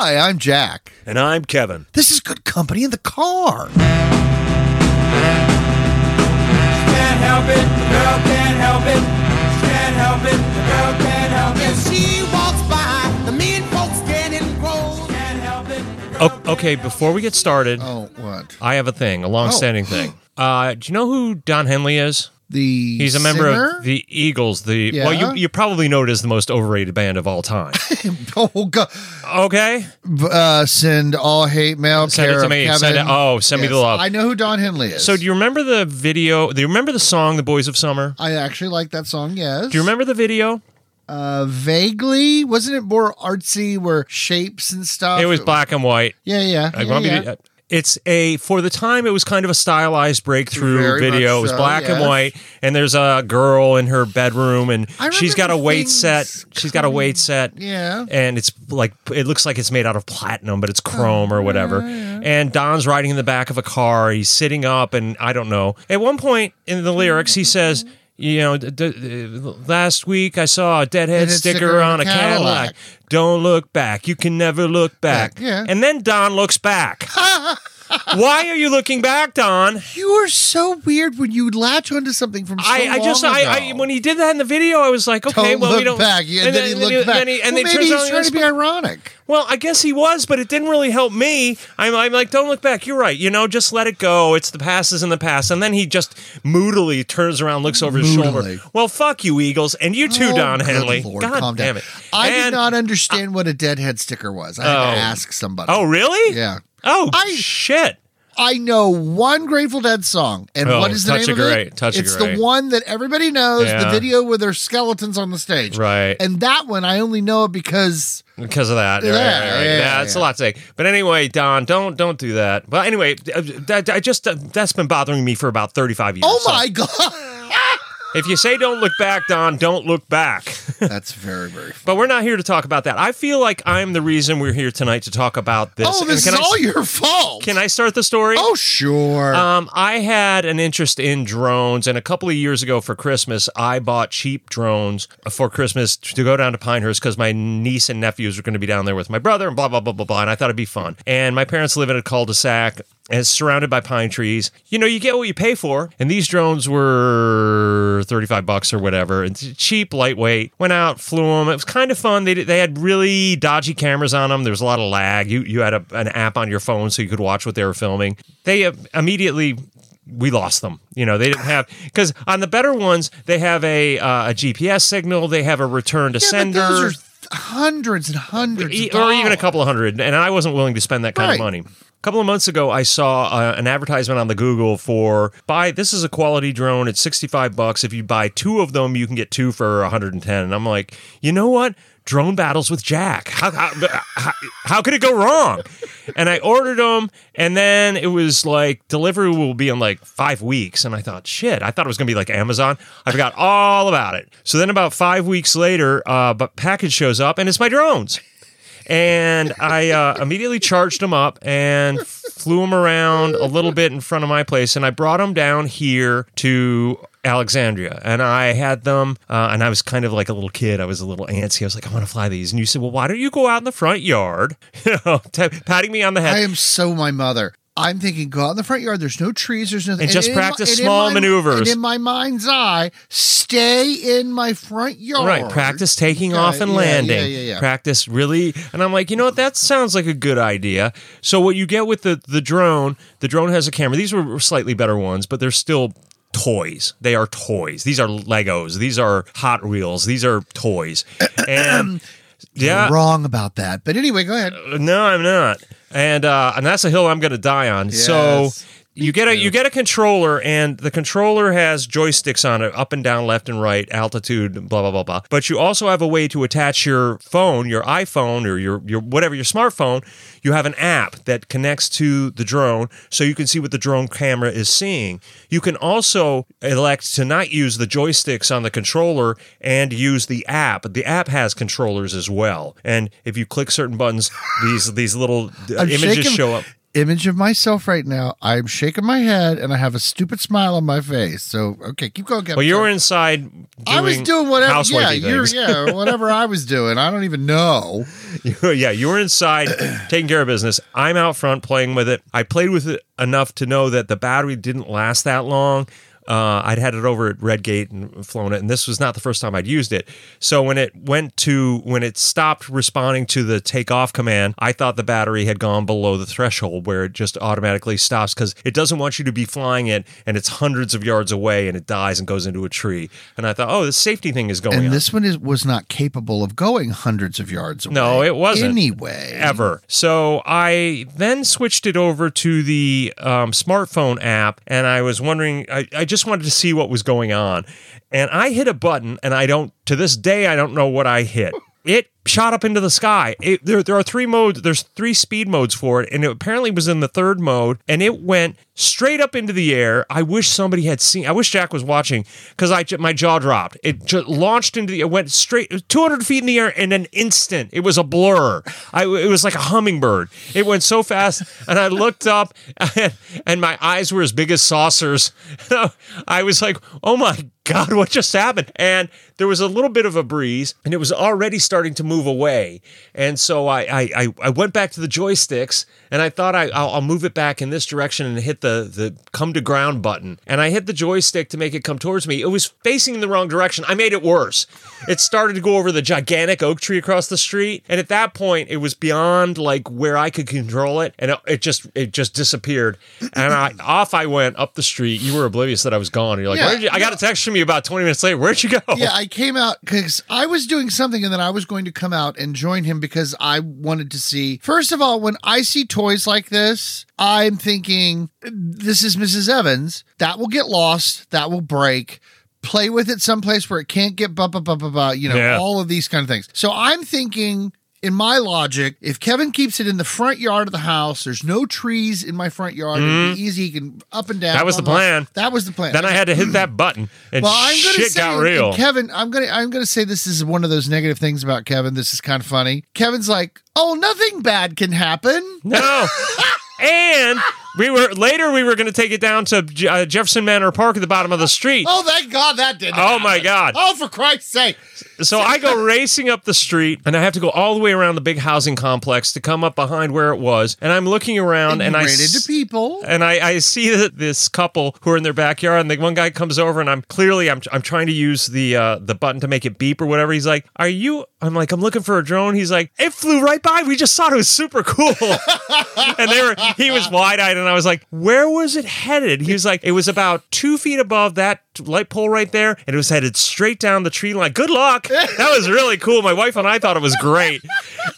Hi, I'm Jack. And I'm Kevin. This is good company in the car. Can't help it, the girl can't help it. Can't help it, the girl can't help it. If she walks by, the mean folks getting gross. Can't help it. the okay, before we get started, Oh, what? I have a thing, a long-standing thing. Uh, do you know who Don Henley is? The He's a member singer? of the Eagles. The well, you you probably know it as the most overrated band of all time. oh God! Okay, Uh, send all hate mail. Send it to me. Kevin. Send it- oh, send me the love. I know who Don Henley is. so do you remember the video? Do you remember the song "The Boys of Summer"? I actually like that song. Yes. Do you remember the video? Uh, vaguely. Wasn't it more artsy, where shapes and stuff? It was black and white. Yeah, yeah. I yeah, want me yeah. It's a for the time it was kind of a stylized breakthrough Very video. It was black and white, and there's a girl in her bedroom, and she's got a weight set. She's got a weight set. Yeah. and it's like it looks like it's made out of platinum, but it's chrome Oh, or whatever. And Don's riding in the back of a car. He's sitting up, and I don't know. At one point in the lyrics, he says. You know, d- d- last week I saw a deadhead Deadhead sticker, on a Cadillac. Don't look back. You can never look back. Yeah. And then Don looks back. Why are you looking back, Don? You are so weird when you latch onto something from so I, I just long I, I when he did that in the video, I was like, okay, Don't well look we don't back. Yeah, and then, he looked back. he- and well, maybe he's trying to be ironic. Well, I guess he was, but it didn't really help me. I'm, I'm like, don't look back. You're right. You know, just let it go. It's the past is in the past. And then he just moodily turns around, looks over his Moodily. shoulder. Well, fuck you, Eagles, and you too, Oh, Don Henley. Lord, God calm damn down. it. I did not understand what a deadhead sticker was. I had Oh. to ask somebody. Oh, really? Yeah. Oh, I- shit. I know one Grateful Dead song, and Oh, what is the Touch name of it? Touch it's the one that everybody knows. The video with their skeletons on the stage, Right. And that one I only know it because because of that. Yeah, right, right, right. yeah, yeah, it's a lot to say. But anyway, Don, don't don't do that. But anyway, that I just uh, that's been bothering me for about thirty five years. oh So my god, If you say don't look back, Don, don't look back. that's very very. Fun. but we're not here to talk about that. I feel like I'm the reason we're here tonight to talk about this. Oh, this is I, all your fault. Can I start the story? Oh sure. Um, I had an interest in drones, and a couple of years ago for Christmas, I bought cheap drones for Christmas to go down to Pinehurst because my niece and nephews were going to be down there with my brother, and blah blah blah blah blah. And I thought it'd be fun. And my parents live in a cul-de-sac. And it's surrounded by pine trees. You know, you get what you pay for. And these drones were 35 bucks or whatever. It's cheap, lightweight. Went out, flew them. It was kind of fun. They, they had really dodgy cameras on them. There was a lot of lag. You, you had a, an app on your phone so you could watch what they were filming. They uh, immediately we lost them. You know, they didn't have because on the better ones they have a uh, a GPS signal. They have a return to yeah, sender. hundreds and hundreds, of or even a couple of hundred, and I wasn't willing to spend that kind Right. of money. A couple of months ago, I saw uh, an advertisement on the Google for buy. This is a quality drone. It's sixty five bucks. If you buy two of them, you can get two for one hundred and ten. And I'm like, you know what? Drone battles with Jack. How, how, how, how could it go wrong? And I ordered them, and then it was like delivery will be in like five weeks. And I thought, shit, I thought it was gonna be like Amazon. I forgot all about it. So then about five weeks later, uh, but package shows up, and it's my drones and I uh, immediately charged them up and flew them around a little bit in front of my place, and I brought them down here to Alexandria, and I had them, uh, and I was kind of like a little kid. I was a little antsy. I was like, I want to fly these, and you said, well, why don't you go out in the front yard, you know, t- patting me on the head. I am so my mother. I'm thinking, go out in the front yard. There's no trees. There's nothing. And just in practice and small my- maneuvers. And in my mind's eye, stay in my front yard. Right, practice taking Okay, off and yeah, landing. yeah, yeah, yeah. Practice really, and I'm like, you know what? That sounds like a good idea. So what you get with the the drone, the drone has a camera. These were slightly better ones, but they're still toys. They are toys. These are Legos. These are Hot Wheels. These are toys. And yeah, Wrong about that. But anyway, go ahead. Uh, no, I'm not. And uh, and that's a hill I'm going to die on. So Yes. You get a you get a controller, and the controller has joysticks on it, up and down, left and right, altitude, blah blah blah blah. But you also have a way to attach your phone, your iPhone or your your whatever your smartphone. You have an app that connects to the drone, so you can see what the drone camera is seeing. You can also elect to not use the joysticks on the controller and use the app. The app has controllers as well, and if you click certain buttons, these these little uh, images shaking- show up. Image of myself right now. I'm shaking my head and I have a stupid smile on my face. So okay, keep going. Kevin. Well, you were inside. I was doing whatever. Yeah, you're, yeah, whatever I was doing. I don't even know. yeah, you were inside taking care of business. I'm out front playing with it. I played with it enough to know that the battery didn't last that long. Uh, I'd had it over at Redgate and flown it, and this was not the first time I'd used it. So when it went to when it stopped responding to the takeoff command, I thought the battery had gone below the threshold where it just automatically stops because it doesn't want you to be flying it and it's hundreds of yards away and it dies and goes into a tree. And I thought, oh, the safety thing is going And on. this one is was not capable of going hundreds of yards away. No, it wasn't. Anyway. ever. So I then switched it over to the um, smartphone app, and I was wondering. I, I just wanted to see what was going on, and I hit a button, and I don't. To this day, I don't know what I hit. It shot up into the sky. It, there, there are three modes. There's three speed modes for it, and it apparently was in the third mode, and it went straight up into the air. I wish somebody had seen. I wish Jack was watching because I my jaw dropped. It just launched into the. It went straight 200 feet in the air in an instant. It was a blur. I, it was like a hummingbird. It went so fast, and I looked up, and, and my eyes were as big as saucers. I was like, "Oh my God, what just happened?" And there was a little bit of a breeze, and it was already starting to move away. And so I I, I, went back to the joysticks, and I thought I I'll, I'll move it back in this direction and hit the the come to ground button. And I hit the joystick to make it come towards me. It was facing in the wrong direction. I made it worse. It started to go over the gigantic oak tree across the street, and at that point, it was beyond like where I could control it, and it, it just it just disappeared. And I off I went up the street. You were oblivious that I was gone. You're like, Yeah, you? I got a text from you about 20 minutes later. Where'd you go? Yeah, I came out because I was doing something and then I was going to come out and join him because I wanted to see. First of all, when I see toys like this, I'm thinking, this is Mrs. Evans. That will get lost. That will break. Play with it someplace where it can't get blah, blah, blah, blah, blah, you know, Yeah. all of these kind of things. So I'm thinking. In my logic, if Kevin keeps it in the front yard of the house, there's no trees in my front yard. It'd be easy. He can up and down. Mm-hmm. That was the plan. That was the plan. Then I had to hit that button, and Well, I'm gonna shit say, got real. Kevin, I'm gonna I'm gonna say this is one of those negative things about Kevin. This is kind of funny. Kevin's like, oh, nothing bad can happen. No. and we were later we were going to take it down to uh, Jefferson Manor Park at the bottom of the street. Oh, thank God that didn't. Oh, my. God. Oh, for Christ's sake! So I go racing up the street and I have to go all the way around the big housing complex to come up behind where it was. And I'm looking around and, you I ran into people. and I, I see that this couple who are in their backyard, and the one guy comes over, and I'm clearly I'm, I'm trying to use the uh, the button to make it beep or whatever. He's like, "Are you?" I'm like, "I'm looking for a drone." He's like, "It flew right by. We just thought it was super cool." and they were he was wide eyed, and I was like, "Where was it headed?" He was like, "It was about two feet above that light pole right there, and it was headed straight down the tree line." Good luck. That was really cool. My wife and I thought it was great,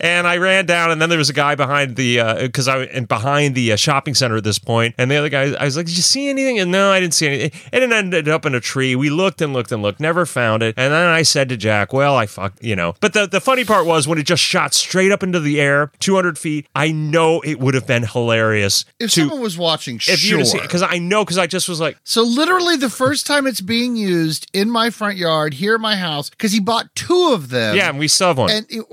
and I ran down, and then there was a guy behind the because I and behind the uh, shopping center at this point, and the other guy, I was like, "Did you see anything?" And no, I didn't see anything. And it ended up in a tree. We looked and looked and looked, never found it. And then I said to Jack, "Well, I fuck, you know." But the the funny part was when it just shot straight up into the air, 200 feet. I know it would have been hilarious If to someone was watching, if you sure. because I know because I just was like, So literally, the first time it's being used in my front yard here at my house, because he bought two of them. yeah, and we still have one. and it,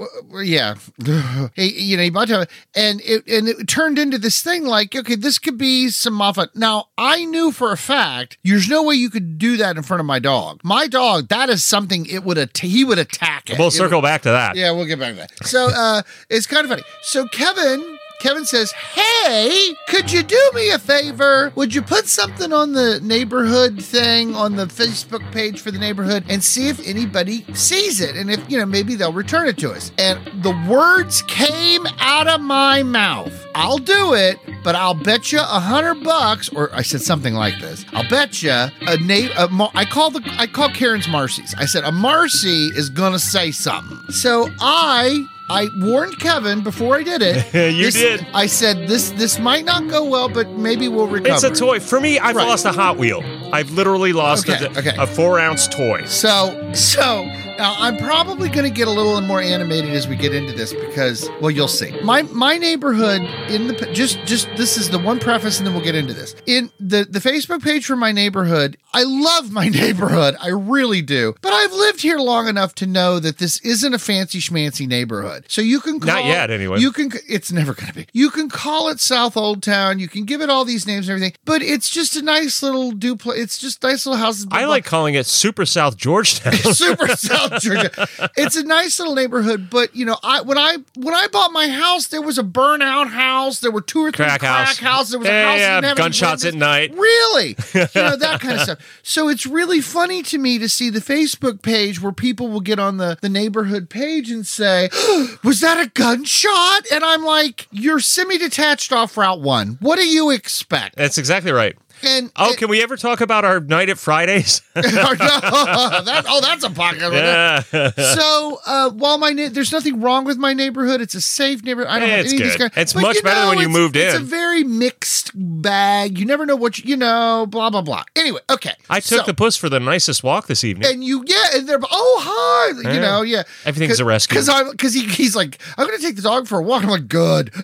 yeah, he, you know, he bought it, and it and it turned into this thing like, okay, this could be some mafia. Now, I knew for a fact there's no way you could do that in front of my dog. My dog, that is something it would att- he would attack it. we'll circle back to that. yeah, we'll get back to that. So uh, it's kind of funny. So Kevin. Kevin says, Hey, could you do me a favor? Would you put something on the neighborhood thing on the Facebook page for the neighborhood and see if anybody sees it? And if, you know, maybe they'll return it to us. And the words came out of my mouth. I'll do it, but I'll bet you a hundred bucks, or I said something like this. I'll bet you a name. I call the I call Karen's Marcy's. I said a Marcy is gonna say something. So I I warned Kevin before I did it. You This- did. I said this this might not go well, but maybe we'll recover. It's a toy. For me, I've Right. lost a Hot Wheel. I've literally lost Okay, a, okay. a four ounce toy. So so Now, I'm probably going to get a little more animated as we get into this because, well, you'll see. My my neighborhood in the just just this is the one preface, and then we'll get into this. In the the Facebook page for my neighborhood, I love my neighborhood, I really do. But I've lived here long enough to know that this isn't a fancy schmancy neighborhood. So you can call Not yet, anyway. You can. It's never going to be. You can call it South Old Town. You can give it all these names and everything, but it's just a nice little duplex. It's just nice little houses. I like calling it Super South Georgetown. super South Georgia. It's a nice little neighborhood, but you know, I when I when I bought my house, there was a burnout house. There were two or three Crack crack, house. houses. There was a house yeah, didn't have any gunshots at night. Really, you know that kind of stuff. So it's really funny to me to see the Facebook page where people will get on the the neighborhood page and say, "Was that a gunshot?" And I'm like, "You're semi-detached off Route One. What do you expect?" That's exactly right. And Oh, can we ever talk about our night at Fridays? that, oh, that's a pocket. yeah. so uh, while my na- there's nothing wrong with my neighborhood, it's a safe neighborhood. I don't have It's any of these guys- It's but, much better than when you it's- in. It's a very mixed bag. You never know what you, you know. Blah blah blah. Anyway, okay. I took So- the puss for the nicest walk this evening. and you yeah, and they're oh hi, you know yeah. Everything's a rescue. Because I'm because he, he's like I'm gonna take the dog for a walk. I'm like good.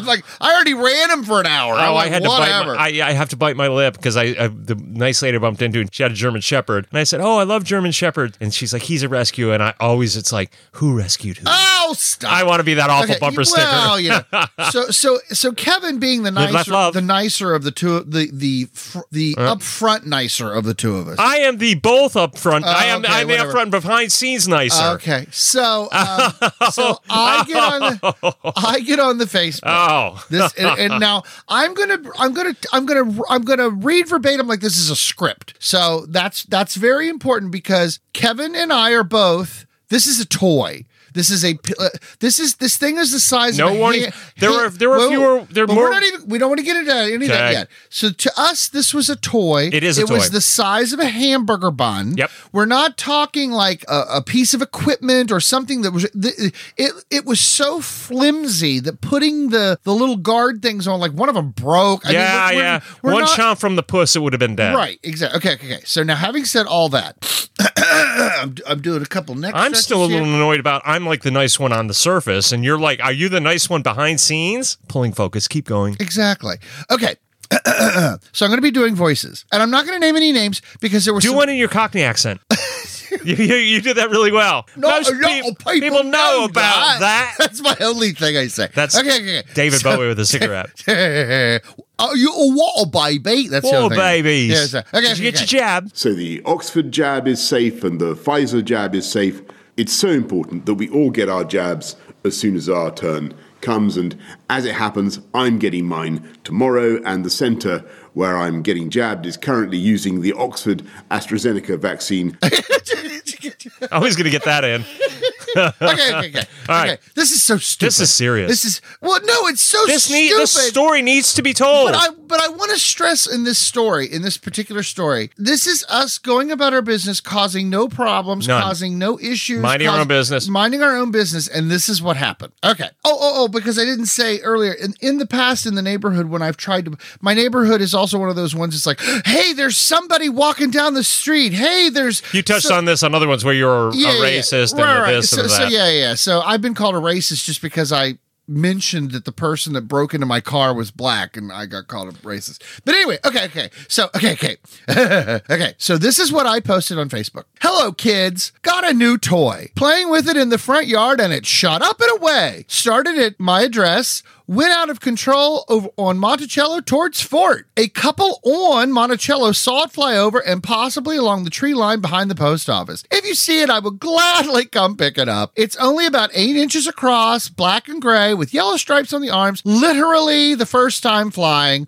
I'm like I already ran him for an hour. Oh, like, I had to bite. My, I, I have to bite my lip because I, I the nice lady I bumped into. and She had a German Shepherd, and I said, "Oh, I love German Shepherds." And she's like, "He's a rescue." And I always, it's like, "Who rescued who?" oh stop. I want to be that awful Okay, bumper well, sticker. yeah. So, so, so Kevin being the nicer, the nicer of the two, the the the upfront nicer of the two of us. I am the both up front. I am. okay, I'm the whatever. up front behind scenes nicer. Okay, so um, so I get on the I get on the Facebook. Oh, This and, and now I'm gonna I'm gonna I'm gonna I'm gonna read verbatim like this is a script. So that's that's very important because Kevin and I are both. This is a toy. This is a uh, this is this thing is the size. No of a warning. There were- there were Whoa, fewer- there but more- We're not even. We don't want to get into any of that yet. So to us, this was a toy. It is a It was the size of a hamburger bun. Yep. We're not talking like a, a piece of equipment or something that was. It it was so flimsy that putting the the little guard things on, like one of them broke. I mean, yeah, we're- we're- yeah. we're One not- chomp from the puss, it would have been dead. Right, exactly. Okay, okay, okay. So now, having said all that, I'm, I'm doing a couple neck. I'm still a here. little annoyed about. I'm like the nice one on the surface, and you're like, are you the nice one behind scenes? Pulling focus. Keep going. Exactly. Okay. so I'm going to be doing voices, and I'm not going to name any names because there were Do some, one in your Cockney accent. you, you, you did that really well. No, Most no, peop- people, people know about that. That's my only thing I say. That's okay. Okay. okay. David So- Bowie with a cigarette. oh, you a what, baby? That's the other thing. babies. Yeah, so- okay. Did you okay, get your jab? So the Oxford jab is safe and the Pfizer jab is safe. It's so important that we all get our jabs as soon as our turn comes. And as it happens, I'm getting mine tomorrow, and the centre where I'm getting jabbed is currently using the Oxford AstraZeneca vaccine. I was going to get that in. okay, okay, okay. All right. okay. This is so stupid. This is serious. This is well, no, it's so This stupid. need this story needs to be told. But I but I want to stress in this story, in this particular story, this is us going about our business, causing no problems, None. causing no issues, Minding our own business. minding our own business, and this is what happened. Okay. Oh, oh, oh, because I didn't say earlier in, in the past in the neighborhood when I've tried to, my neighborhood is also one of those ones. It's like, hey, there's somebody walking down the street. Hey, there's you touched so- on this on other ones where you're yeah, a yeah, yeah. racist Right, and right. this so, so that. yeah, yeah. So I've been called a racist just because I mentioned that the person that broke into my car was black and I got called a racist. But anyway, okay, okay. So, okay, okay. okay. So this is what I posted on Facebook. Hello, kids. Got a new toy. Playing with it in the front yard and it shot up and away. Started at my address. Went out of control over on Monticello towards Fort. A couple on Monticello saw it fly over and possibly along the tree line behind the post office. If you see it, I will gladly come pick it up. It's only about eight inches across, black and gray, with yellow stripes on the arms. Literally the first time flying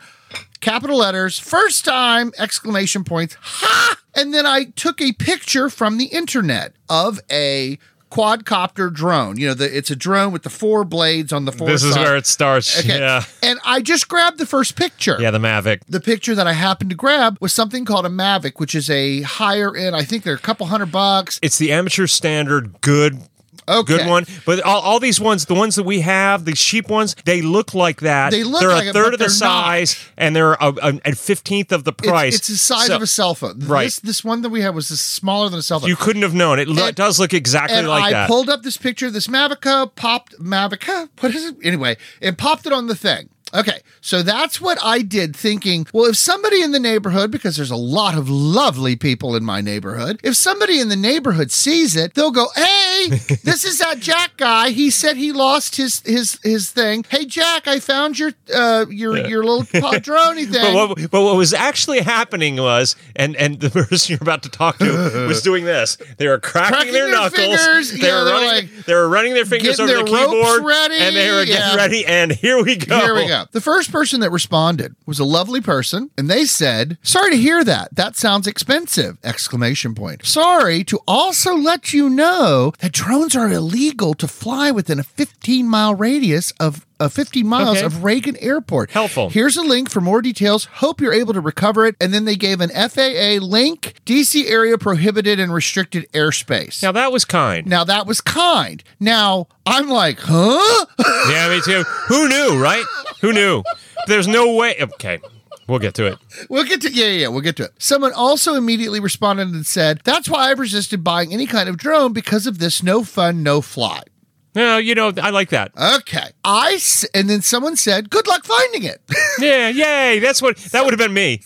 capital letters, first time, exclamation points, ha! And then I took a picture from the internet of a quadcopter drone. You know, the, it's a drone with the four blades on the four This is where it starts. Okay. Yeah. And I just grabbed the first picture. Yeah, the Mavic. The picture that I happened to grab was something called a Mavic, which is a higher end. I think they're a couple hundred bucks. It's the amateur standard good Okay. good one. But all, all these ones, the ones that we have, the cheap ones, they look like that. They look they're like a it, third but of the they're not. size, and they're a, fifteenth of the price. It's, the size So of a cell phone. Right. This, this one that we had was smaller than a cell phone. You couldn't have known. It lo- And- does look exactly and like I that. pulled up this picture of this Mavica, popped Mavica. What is it? Anyway, it popped it on the thing. Okay, so that's what I did, thinking, well, if somebody in the neighborhood, because there's a lot of lovely people in my neighborhood, if somebody in the neighborhood sees it, they'll go, "Hey, this is that Jack guy. He said he lost his his his thing. Hey, Jack, I found your uh your your little padroni thing. but what, but what was actually happening was, and and the person you're about to talk to was doing this. They were cracking, Cracking their, their knuckles. fingers. They Yeah, were running. like they were running their fingers over the their ropes keyboard, ready. and they were getting Yeah. ready. And here we go. Here we go. The first person that responded was a lovely person, and they said, "Sorry to hear that. That sounds expensive!" Exclamation point. Sorry to also let you know that drones are illegal to fly within a 15 mile radius of. Uh, 15 miles Okay. of Reagan Airport. Helpful. Here's a link for more details. Hope you're able to recover it. And then they gave an FAA link DC area prohibited and restricted airspace. Now that was kind. now, that was kind. Now, I'm like, huh? yeah, me too. Who knew, right? Who knew? There's no way. Okay, we'll get to it. We'll get to yeah, yeah, yeah, we'll get to it. Someone also immediately responded and said, "That's why I've resisted buying any kind of drone because of this no fun, no fly." No, you know, I like that. Okay, I s- and then someone said, "Good luck finding it." Yeah, yay! That's what that would have been me.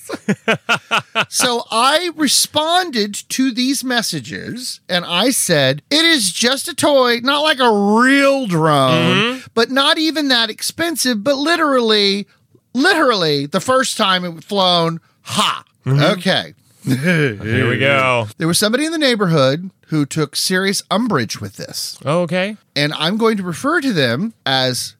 so I responded to these messages and I said, "It is just a toy, not like a real drone, mm-hmm. but not even that expensive, but literally, literally the first time it was flown, ha." Mm-hmm. Okay. Here we go. There was somebody in the neighborhood who took serious umbrage with this, oh, Okay. and I'm going to refer to them as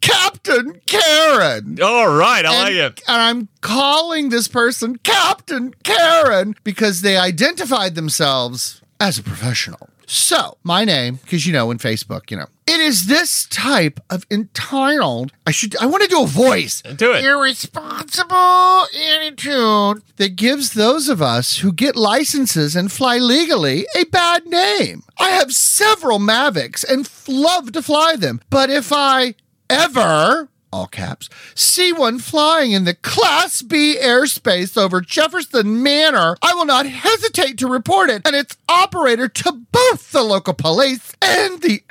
Captain Karen. All right, I like it. and I'm calling this person Captain Karen because they identified themselves as a professional. So, my name, because you know, in Facebook, you know, it is this type of entitled. I should. I want to do a voice. Do it. Irresponsible attitude that gives those of us who get licenses and fly legally a bad name. I have several Mavics and love to fly them, but if I ever all caps, see one flying in the Class B airspace over Jefferson Manor, I will not hesitate to report it and its operator to both the local police and the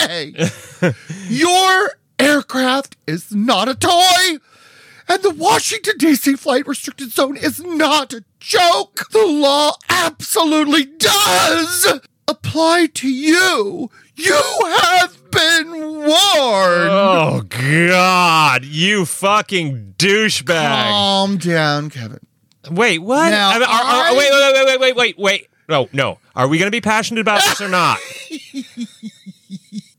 FAA. Your aircraft is not a toy, and the Washington, D.C. flight restricted zone is not a joke. The law absolutely does apply to you. You have been warned. Oh God, you fucking douchebag! Calm down, Kevin. Wait, what? Now, I mean, are- are- I- wait, wait, wait, wait, wait, wait, wait. No, no. Are we going to be passionate about this or not?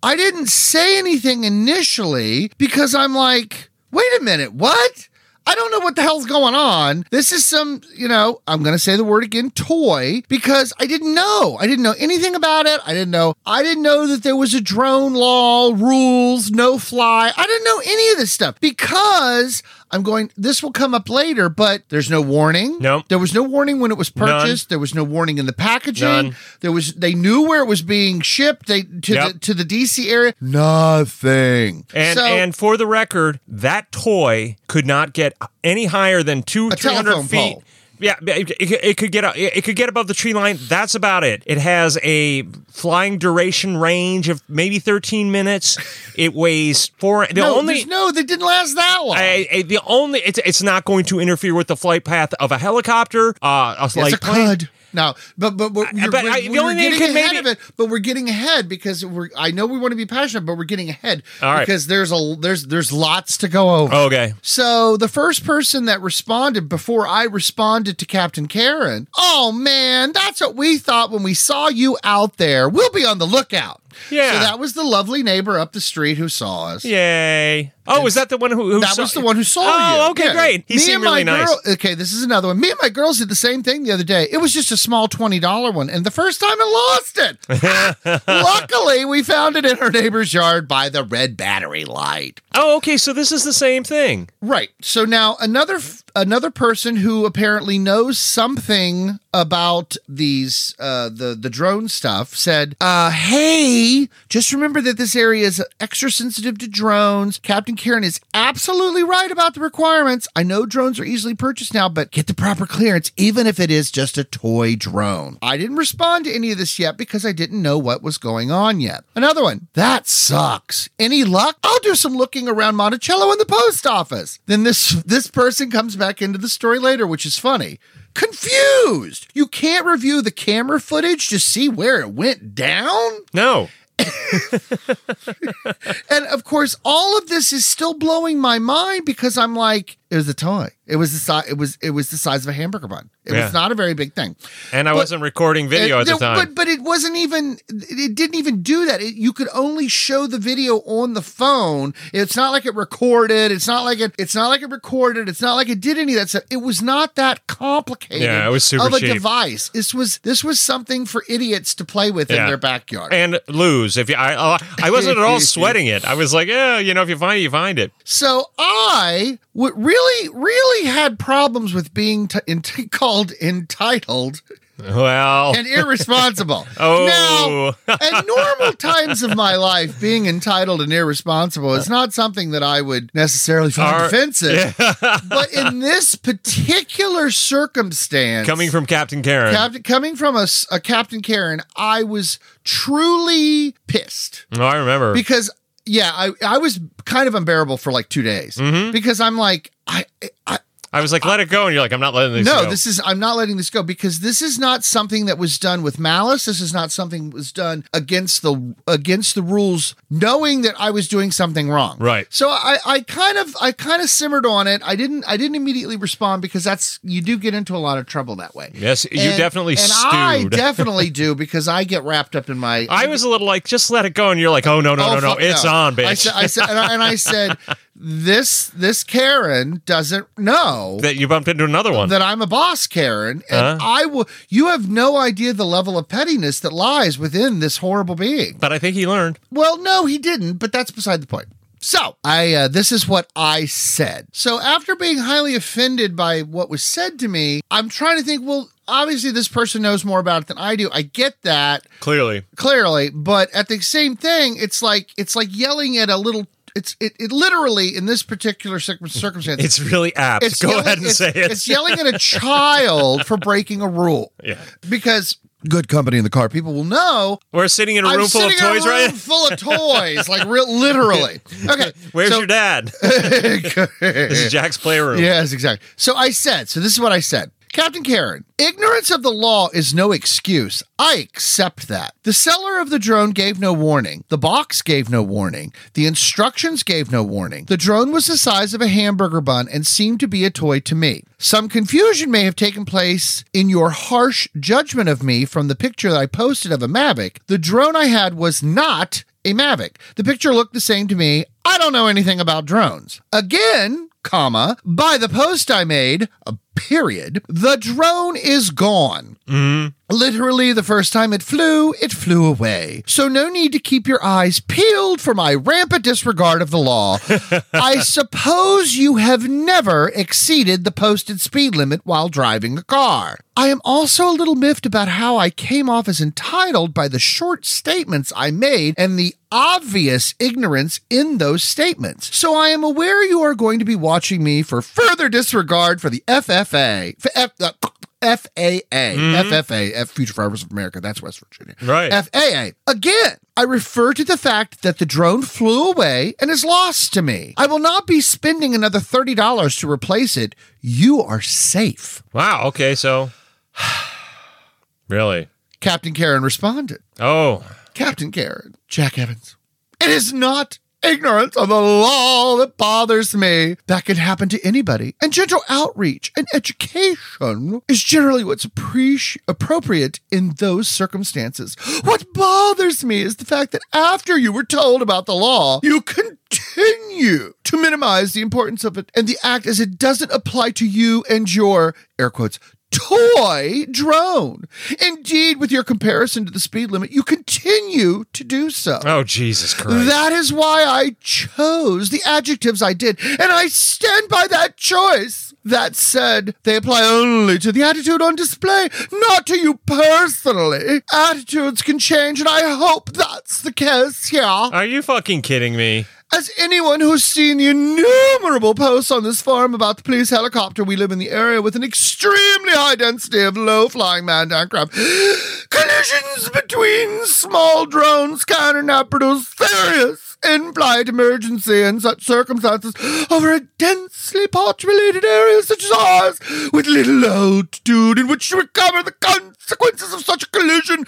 I didn't say anything initially because I'm like, wait a minute, what? I don't know what the hell's going on. This is some, you know, I'm going to say the word again, toy, because I didn't know. I didn't know anything about it. I didn't know. I didn't know that there was a drone law, rules, no fly. I didn't know any of this stuff because I'm going, this will come up later, but there's no warning. Nope. There was no warning when it was purchased. There was no warning in the packaging. None. There was, they knew where it was being shipped they, to, Yep. the, to the DC area. Nothing. And So- and for the record, that toy could not get any higher than two, three hundred feet. pole. Yeah, it, it, it could get it could get above the tree line. That's about it. It has a flying duration range of maybe thirteen minutes. It weighs four. The no, only no, they didn't last that long. I, I- the only it's it's not going to interfere with the flight path of a helicopter, uh, a yes, light it plane. could. No, but but, but, you're, but we're, I- the we're only thing getting ahead maybe- of it. But we're getting ahead because we're. I know we want to be passionate, but we're getting ahead All right. because there's a there's there's lots to go over. Okay. So the first person that responded before I responded to Captain Karen, oh man, that's what we thought when we saw you out there. We'll be on the lookout. Yeah. So that was the lovely neighbor up the street who saw us. Yay. Oh, was that the one who? who That saw- was the one who saw you. Oh, okay, Yeah. great. He Me seemed and my really nice. girl- okay, this is another one. Me and my girls did the same thing the other day. It was just a small twenty dollar one, and the first time I lost it. Luckily, we found it in our neighbor's yard by the red battery light. Oh, okay. So this is the same thing. Right. So now another f- another person who apparently knows something about these uh the the drone stuff said, "Uh hey, just remember that this area is extra sensitive to drones. Captain Karen is absolutely right about the requirements. I know drones are easily purchased now, but get the proper clearance even if it is just a toy drone." I didn't respond to any of this yet because I didn't know what was going on yet. Another one. That sucks. Any luck? I'll do some looking around Monticello in the post office. Then this this person comes back into the story later, which is funny. Confused. You can't review the camera footage to see where it went down? No. And of course, all of this is still blowing my mind because I'm like, it was a toy. It was the size. It was it was the size of a hamburger bun. It Yeah. was not a very big thing. And I But- wasn't recording video Uh, at the there- time. But but it wasn't even it didn't even do that. It, you could only show the video on the phone. It's not like it recorded. It's not like it it's not like it recorded. It's not like it did any of that stuff. It was not that complicated. Yeah, it was super of a cheap. device. This was this was something for idiots to play with in their backyard. and lose if you I I wasn't at all sweating it. I was like, yeah, you know, if you find it, you find it. So I really, really had problems with being t- ent- called entitled Well, and irresponsible. Oh. now, at normal times of my life, being entitled and irresponsible is not something that I would necessarily find Are- offensive. but in this particular circumstance, coming from Captain Karen. Captain, coming from a Captain Karen, I was truly pissed oh, I remember. because yeah, I I was kind of unbearable for like two days Mm-hmm. because I'm like I. I I was like, let it go, and you're like, I'm not letting this no, go. this is I'm not letting this go because this is not something that was done with malice. This is not something that was done against the against the rules, knowing that I was doing something wrong. Right. So I I kind of I kind of simmered on it. I didn't I didn't immediately respond because that's you do get into a lot of trouble that way. Yes, you And- definitely and I definitely do because I get wrapped up in my I was a little like, just let it go, and you're like, oh no, no, Oh, no, no, it's on, bitch. I said, I said, and I, and I said, this this Karen doesn't know that you bumped into another one. that I'm a boss, Karen, and Uh-huh. I will. You have no idea the level of pettiness that lies within this horrible being. but I think he learned. Well, no, he didn't, but that's beside the point. So I, uh, this is what I said. So after being highly offended by what was said to me, I'm trying to think. Well, obviously this person knows more about it than I do. I get that Clearly, clearly but at the same thing it's like it's like yelling at a little it's it, it literally in this particular circumstance it's really apt. Go yelling- ahead and it's- say it. it's yelling at a child for breaking a rule Yeah. because good company in the car people will know We're sitting in a I'm room full of sitting in toys, room right? full of toys like real literally okay Where's so- your dad? this is Jack's playroom. Yes, exactly. So I said, so this is what I said. Captain Karen, ignorance of the law is no excuse. I accept that. The seller of the drone gave no warning. The box gave no warning. The instructions gave no warning. The drone was the size of a hamburger bun and seemed to be a toy to me. Some confusion may have taken place in your harsh judgment of me from the picture that I posted of a Mavic. The drone I had was not a Mavic. The picture looked the same to me. I don't know anything about drones. Again, comma, by the post I made, period, the drone is gone. Mm-hmm. Literally, the first time it flew, it flew away. So, no need to keep your eyes peeled for my rampant disregard of the law. I suppose you have never exceeded the posted speed limit while driving a car. I am also a little miffed about how I came off as entitled by the short statements I made and the obvious ignorance in those statements. So, I am aware you are going to be watching me for further disregard for the FFA. F- F- uh, FAA, FFA, mm-hmm. F Future Farmers of America. That's West Virginia. Right. FAA. Again, I refer to the fact that the drone flew away and is lost to me. I will not be spending another $30 to replace it. You are safe. Wow. Okay. So, really? Captain Karen responded. Oh, Captain Karen, Jack Evans. It is not ignorance of the law that bothers me. That can happen to anybody. And gentle outreach and education is generally what's appreci- appropriate in those circumstances. What bothers me is the fact that after you were told about the law, you continue to minimize the importance of it and the act as it doesn't apply to you and your, air quotes, toy drone. Indeed, with your comparison to the speed limit, you continue to do so. Oh, Jesus Christ. That is why I chose the adjectives I did, and I stand by that choice. That said, they apply only to the attitude on display, not to you personally. Attitudes can change, and I hope that's the case here. Are you fucking kidding me? As anyone who's seen the innumerable posts on this farm about the police helicopter, we live in the area with an extremely high density of low flying manned aircraft. Collisions between small drones can now produce serious in flight emergency in such circumstances over a densely populated area such as ours, with little altitude in which to recover the consequences of such a collision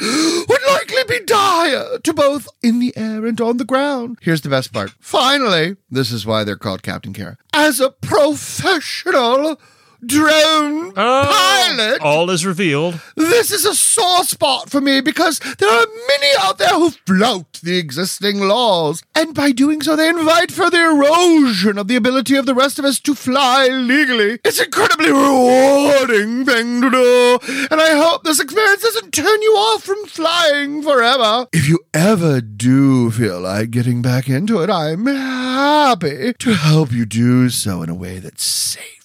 would likely be dire to both in the air and on the ground. Here's the best part. Finally, this is why they're called Captain Karen. As a professional drone Oh, pilot, All is revealed. this is a sore spot for me because there are many out there who flout the existing laws. And by doing so, they invite further erosion of the ability of the rest of us to fly legally. It's an incredibly rewarding thing to do. And I hope this experience doesn't turn you off from flying forever. If you ever do feel like getting back into it, I'm happy to help you do so in a way that's safe,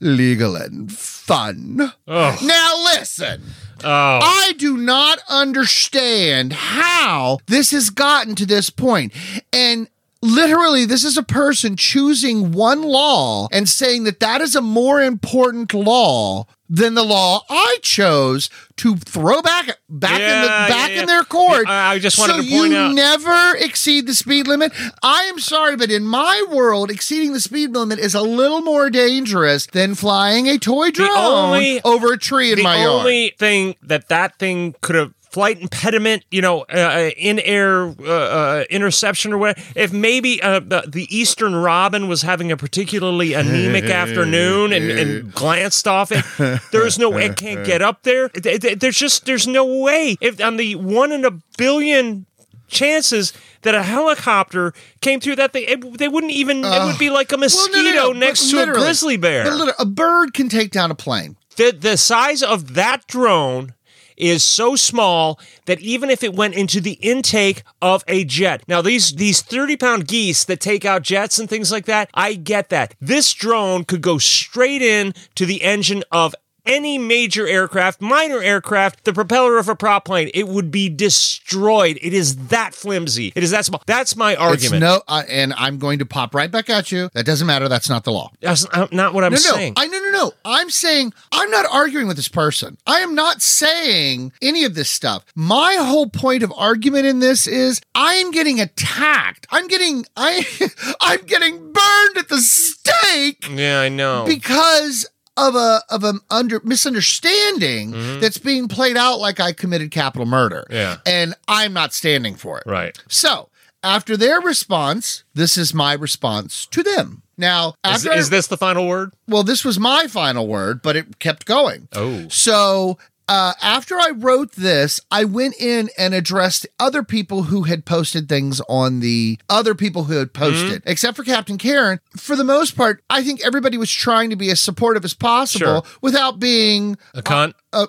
legal, and fun. Oh. Now listen. Oh. I do not understand how this has gotten to this point. And literally, this is a person choosing one law and saying that that is a more important law than the law I chose to throw back back in the back yeah, yeah. in their court. I- I just wanted so to point you out- never exceed the speed limit. I am sorry, but in my world, exceeding the speed limit is a little more dangerous than flying a toy drone only- over a tree in my yard. The only thing that that thing could have flight impediment, you know, uh, in air uh, uh, interception or whatever. If maybe uh, the, the Eastern Robin was having a particularly anemic afternoon and, and glanced off it, there's no, it can't get up there. Th- th- There's just, there's no way. If on the one in a billion chances that a helicopter came through that thing, it, they wouldn't even, it would be like a Well, mosquito no, no, no, next to a grizzly bear. A bird can take down a plane. the the size of that drone is so small that even if it went into the intake of a jet now these these 30 pound geese that take out jets and things like that i get that. This drone could go straight in to the engine of any major aircraft, minor aircraft, the propeller of a prop plane, it would be destroyed. It is that flimsy. It is that small. That's my It's argument. no, uh, and I'm going to pop right back at you. That doesn't matter. That's not the law. That's not what I'm No, no, saying. I no, no, no. I'm saying I'm not arguing with this person. I am not saying any of this stuff. My whole point of argument in this is I am getting attacked. I'm getting I I'm getting burned at the stake yeah, I know. because of a of an under misunderstanding that's being played out like I committed capital murder. Mm-hmm. Yeah. And I'm not standing for it. right. So after their response, this is my response to them. Now, Is, I- is this the final word? well, this was my final word, but it kept going. Oh. So uh, after I wrote this, I went in and addressed other people who had posted things on the other people who had posted, except for Captain Karen. For the most part, I think everybody was trying to be as supportive as possible Sure. without being A cunt? Oh.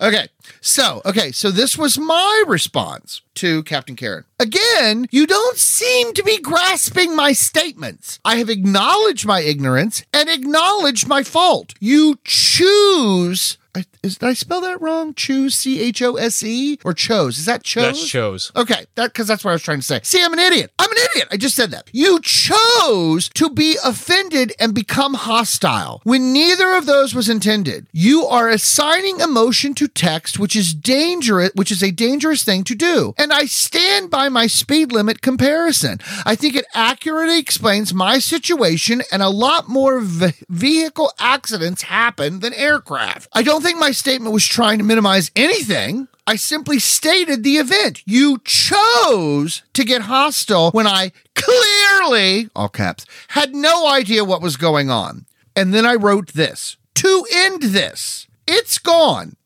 okay. So, okay. So this was my response to Captain Karen. Again, you don't seem to be grasping my statements. I have acknowledged my ignorance and acknowledged my fault. You choose. I- Is, did I spell that wrong? Choose C H O S E or chose? Is that chose? That's chose. Okay, that because that's what I was trying to say. See, I'm an idiot. I'm an idiot. I just said that. You chose to be offended and become hostile when neither of those was intended. You are assigning emotion to text, which is dangerous, which is a dangerous thing to do. And I stand by my speed limit comparison. I think it accurately explains my situation, and a lot more ve- vehicle accidents happen than aircraft. I don't think my statement was trying to minimize anything. I simply stated the event. You chose to get hostile when I clearly, all caps, had no idea what was going on. And then I wrote this to end this. It's gone.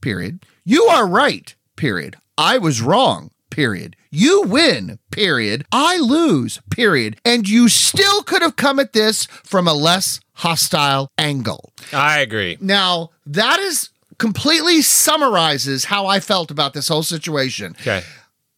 Period. You are right. Period. I was wrong. period. You win, period. I lose, period. And you still could have come at this from a less hostile angle. I agree. Now, that is completely summarizes how I felt about this whole situation. Okay.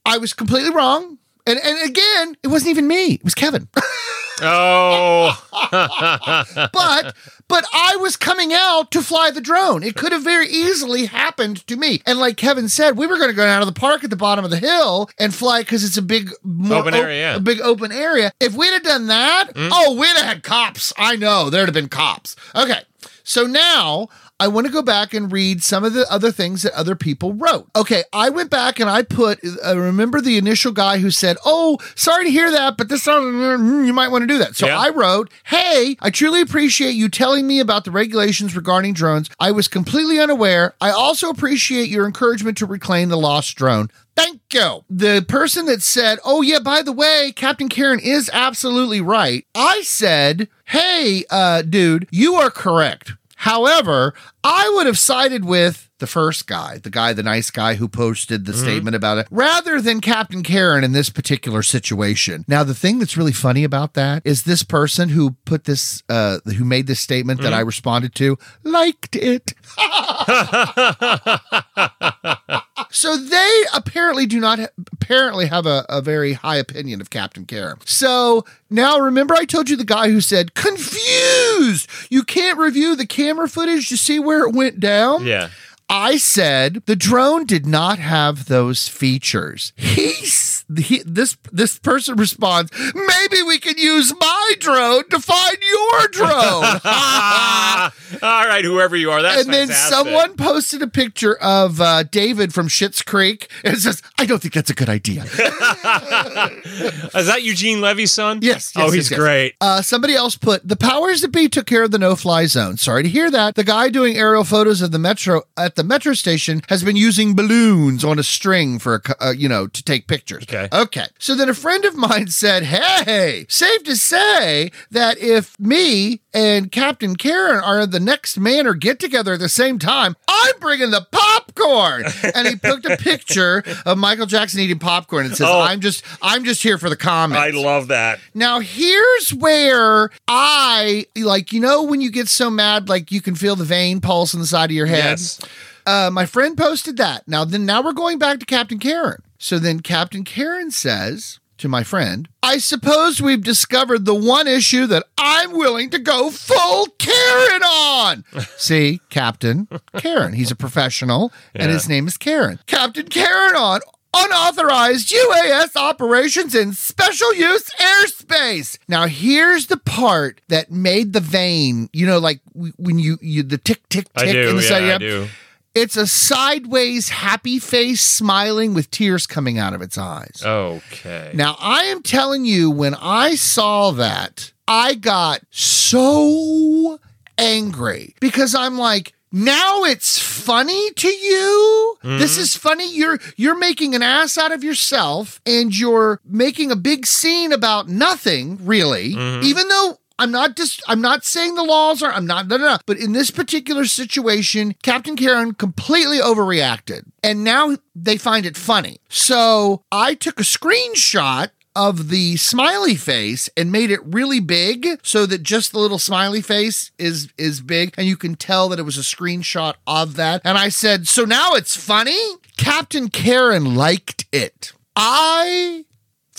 I was completely wrong. And, and again, it wasn't even me. It was Kevin. Oh, but but I was coming out to fly the drone. It could have very easily happened to me. And like Kevin said, we were going to go down to the park at the bottom of the hill and fly because it's a big more Open area, yeah. a big open area. If we'd have done that, mm. oh, we'd have had cops. I know there'd have been cops. Okay. So now I want to go back and read some of the other things that other people wrote. Okay, I went back and I put, uh, remember the initial guy who said, Oh, sorry to hear that, but this, mm, you might want to do that. So Yeah. I wrote, Hey, I truly appreciate you telling me about the regulations regarding drones. I was completely unaware. I also appreciate your encouragement to reclaim the lost drone. Thank you. The person that said, Oh, yeah, by the way, Captain Karen is absolutely right. I said, Hey, uh, dude, you are correct. However, I would have sided with the first guy, the guy, the nice guy who posted the statement about it, rather than Captain Karen in this particular situation. Now, the thing that's really funny about that is this person who put this, uh, who made this statement that I responded to, liked it. So they apparently do not ha- apparently have a, a very high opinion of Captain Karen. So now remember I told you the guy who said confused. You can't review the camera footage to see where it went down. yeah. I said the drone did not have those features. He's he, this this person responds, maybe we can use my drone to find your drone. All right, whoever you are, that's and then fantastic. someone posted a picture of uh, David from Schitt's Creek and it says, I don't think that's a good idea. is that Eugene Levy's son? Yes, oh, he's yes, yes. great. Uh, somebody else put the powers that be took care of the no-fly zone. Sorry to hear that. The guy doing aerial photos of the metro at the metro station has been using balloons on a string for a, uh, you know to take pictures. Okay. Okay. So then a friend of mine said, "Hey, safe to say that if me and Captain Karen are the next man or get together at the same time, I'm bringing the popcorn." and he put a picture of Michael Jackson eating popcorn and says, Oh. "I'm just I'm just here for the comments." I love that. Now, here's where I like, you know, when you get so mad, like you can feel the vein pulse on the side of your head. Yes. Uh, my friend posted that. Now, then, now we're going back to Captain Karen. So then Captain Karen says to my friend, I suppose we've discovered the one issue that I'm willing to go full Karen on. See, Captain Karen. He's a professional, and his name is Karen. Captain Karen on unauthorized UAS operations in special use airspace. Now, here's the part that made the vein, you know, like when you, you the tick, tick, tick do. in the side yeah, I do. It's a sideways happy face smiling with tears coming out of its eyes. Okay. Now, I am telling you, when I saw that, I got so angry because I'm like, now it's funny to you. This mm-hmm. is funny. You're you're making an ass out of yourself and you're making a big scene about nothing, really. Mm-hmm. Even though I'm not just I'm not saying the laws are I'm not no no no. But in this particular situation, Captain Karen completely overreacted. And now they find it funny. So I took a screenshot of the smiley face and made it really big so that just the little smiley face is is big and you can tell that it was a screenshot of that and i said so now it's funny captain karen liked it i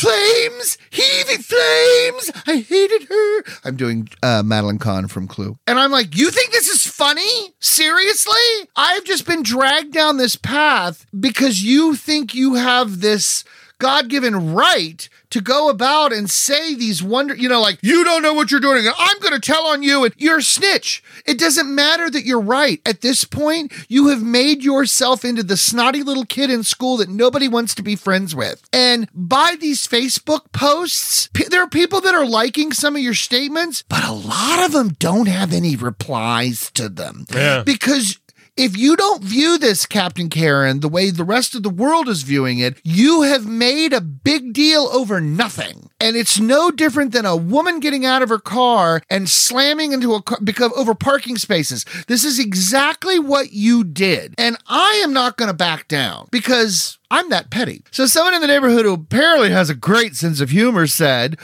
Flames, heaving flames. I hated her. I'm doing uh, Madeline Kahn from Clue. And I'm like, you think this is funny? Seriously? I've just been dragged down this path because you think you have this God given right to go about and say these wonder, you know, like, you don't know what you're doing, and I'm going to tell on you, and you're a snitch. It doesn't matter that you're right. At this point, you have made yourself into the snotty little kid in school that nobody wants to be friends with. And by these Facebook posts, p- there are people that are liking some of your statements, but a lot of them don't have any replies to them. Yeah. Because if you don't view this, Captain Karen, the way the rest of the world is viewing it, you have made a big deal over nothing. And it's no different than a woman getting out of her car and slamming into a car because over parking spaces. This is exactly what you did. And I am not going to back down because I'm that petty. So someone in the neighborhood who apparently has a great sense of humor said,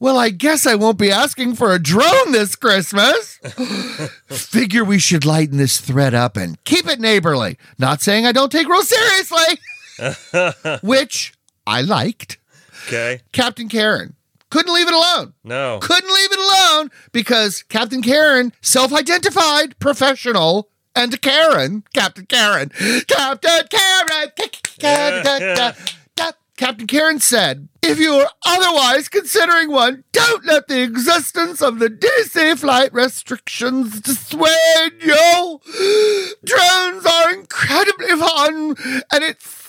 Well, I guess I won't be asking for a drone this Christmas. Figure we should lighten this thread up and keep it neighborly. Not saying I don't take real seriously, which I liked. Okay. Captain Karen couldn't leave it alone. No. Couldn't leave it alone because Captain Karen, self identified professional, and Karen, Captain Karen, Captain Karen, Captain, Captain Karen said, if you are otherwise considering one, don't let the existence of the DC flight restrictions dissuade you. Drones are incredibly fun, and it's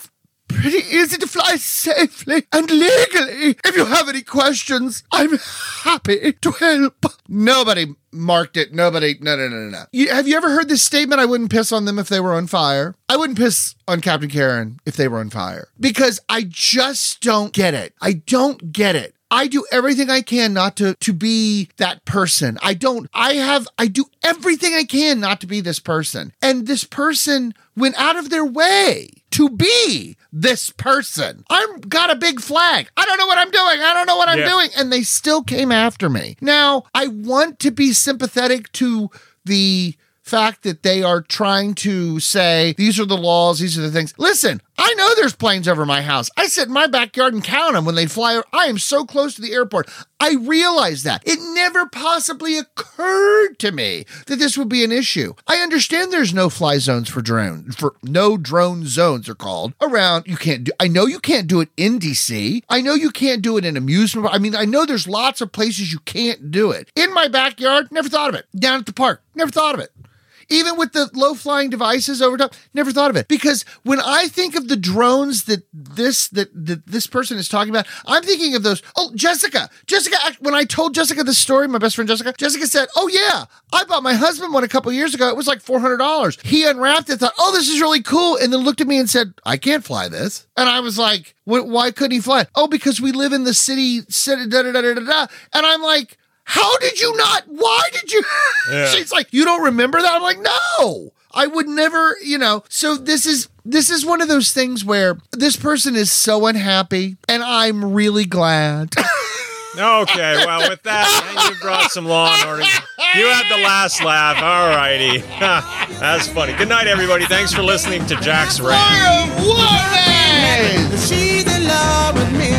pretty easy to fly safely and legally. If you have any questions, I'm happy to help. Nobody marked it. Nobody. No, no, no, no. You, have you ever heard this statement? I wouldn't piss on them if they were on fire. I wouldn't piss on Captain Karen if they were on fire because I just don't get it. I don't get it. I do everything I can not to to be that person. I don't I have I do everything I can not to be this person. And this person went out of their way to be this person. I've got a big flag. I don't know what I'm doing. I don't know what I'm Yeah. doing. And they still came after me. Now, I want to be sympathetic to the fact that they are trying to say these are the laws, these are the things. Listen, I know there's planes over my house. I sit in my backyard and count them when they fly. I am so close to the airport. I realize that. It never possibly occurred to me that this would be an issue. I understand there's no fly zones for drone for no drone zones are called around. You can't do I know you can't do it in DC. I know you can't do it in amusement. I mean, I know there's lots of places you can't do it. In my backyard, never thought of it. Down at the park, never thought of it. Even with the low flying devices over top, never thought of it. Because when I think of the drones that this that, that this person is talking about, I'm thinking of those. Oh, Jessica, Jessica. When I told Jessica this story, my best friend Jessica, Jessica said, "Oh yeah, I bought my husband one a couple years ago. It was like four hundred dollars. He unwrapped it, thought, oh, this is really cool, and then looked at me and said, I can't fly this. And I was like, why couldn't he fly? Oh, because we live in the city. da, da, da, da, da. And I'm like. How did you not? Why did you? Yeah. She's like, you don't remember that? I'm like, no, I would never, you know. So this is this is one of those things where this person is so unhappy, and I'm really glad. Okay, well, with that, and you brought some law and order. You had the last laugh. All righty. That's funny. Good night, everybody. Thanks for listening to Jack's Rant. Warren! She's in love with me.